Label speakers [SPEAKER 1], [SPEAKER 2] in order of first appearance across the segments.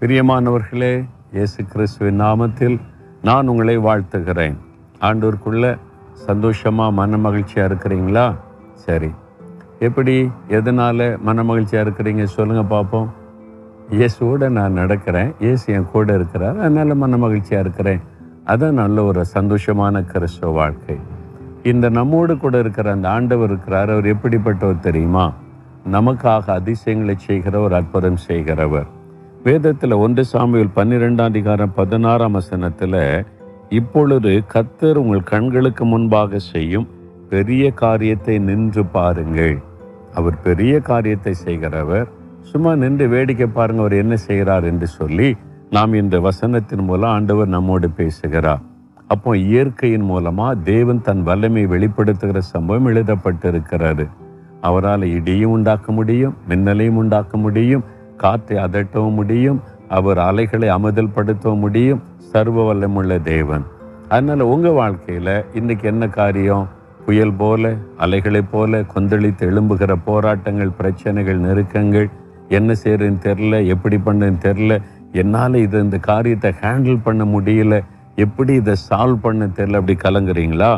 [SPEAKER 1] பிரியமானவர்களே இயேசு கிறிஸ்துவின் நாமத்தில் நான் உங்களை வாழ்த்துகிறேன். ஆண்டூருக்குள்ள சந்தோஷமாக மன மகிழ்ச்சியாக இருக்கிறீங்களா? சரி. எப்படி எதனால் மன மகிழ்ச்சியாக இருக்கிறீங்க சொல்லுங்கள் பார்ப்போம். இயேசுவோடு நான் நடக்கிறேன். இயேசு என் கூட இருக்கிறார். அதனால் மன மகிழ்ச்சியாக இருக்கிறேன். அதான் நல்ல ஒரு சந்தோஷமான கிறிஸ்துவ வாழ்க்கை. இந்த நம்மோடு கூட இருக்கிற அந்த ஆண்டவர் இருக்கிறார். அவர் எப்படிப்பட்டவர் தெரியுமா? நமக்காக அதிசயங்களை செய்கிற ஒரு அற்புதம் செய்கிறவர். வேதத்தில் ஒன்று சாமியில் பன்னிரெண்டாம் அதிகாரம் பதினாறாம் வசனத்தில் இப்பொழுது கத்தர் உங்கள் கண்களுக்கு முன்பாக செய்யும் பெரிய காரியத்தை நின்று பாருங்கள். அவர் பெரிய காரியத்தை செய்கிறவர். சும்மா நின்று வேடிக்கை பாருங்க அவர் என்ன செய்கிறார் என்று சொல்லி நாம் இந்த வசனத்தின் மூலம் ஆண்டவர் நம்மோடு பேசுகிறார். அப்போ இயற்கையின் மூலமாக தேவன் தன் வல்லமை வெளிப்படுத்துகிற சம்பவம் எழுதப்பட்டிருக்கிறது. அவரால் இடியும் உண்டாக்க முடியும் மின்னலையும் உண்டாக்க முடியும் காற்றை அதட்டவும் முடியும். அவர் அலைகளை அமுதல் படுத்தவும் முடியும். சர்வ வல்லமுள்ள தேவன். அதனால் உங்கள் வாழ்க்கையில் இன்றைக்கி என்ன காரியம்? புயல் போல அலைகளைப் போல கொந்தளித்து எழும்புகிற போராட்டங்கள் பிரச்சனைகள் நெருக்கங்கள் என்ன செய்கிறதுன்னு தெரில எப்படி பண்ணுன்னு தெரில என்னால் இது இந்த காரியத்தை ஹேண்டில் பண்ண முடியல எப்படி இதை சால்வ் பண்ண தெரில அப்படி கலங்குறீங்களா?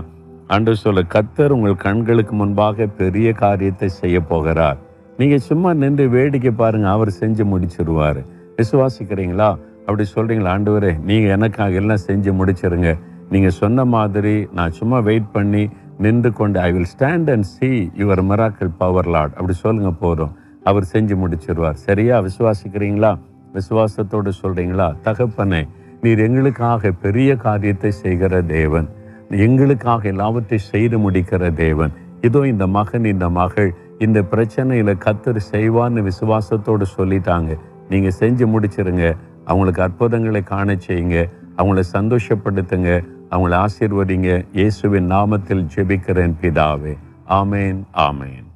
[SPEAKER 1] அன்று சொல்ல கத்தர் உங்கள் கண்களுக்கு முன்பாக பெரிய காரியத்தை செய்ய போகிறார். நீங்கள் சும்மா நின்று வேடிக்கை பாருங்கள் அவர் செஞ்சு முடிச்சிருவார். விசுவாசிக்கிறீங்களா? அப்படி சொல்கிறீங்களா ஆண்டவரே? நீங்கள் எனக்காக எல்லாம் செஞ்சு முடிச்சிருங்க. நீங்கள் சொன்ன மாதிரி நான் சும்மா வெயிட் பண்ணி நின்று கொண்டு I will stand and see your miracle power lord அப்படி சொல்லுங்கள் போதும். அவர் செஞ்சு முடிச்சிருவார். சரியா? விசுவாசிக்கிறீங்களா? விசுவாசத்தோடு சொல்கிறீங்களா தகப்பனே நீர் எங்களுக்காக பெரிய காரியத்தை செய்கிற தேவன். எங்களுக்காக எல்லாவற்றையும் செய்து முடிக்கிற தேவன். இதோ இந்த மகன் இந்த மகள் இந்த பிரச்சனையில் கத்தர் செய்வான்னு விசுவாசத்தோடு சொல்லிட்டாங்க. நீங்கள் செஞ்சு முடிச்சிருங்க. அவங்களுக்கு அற்புதங்களை காண செய்யுங்க. அவங்கள சந்தோஷப்படுத்துங்க. அவங்கள ஆசீர்வதிங்க. இயேசுவின் நாமத்தில் ஜெபிக்கிறேன் பிதாவே. ஆமேன் ஆமேன்.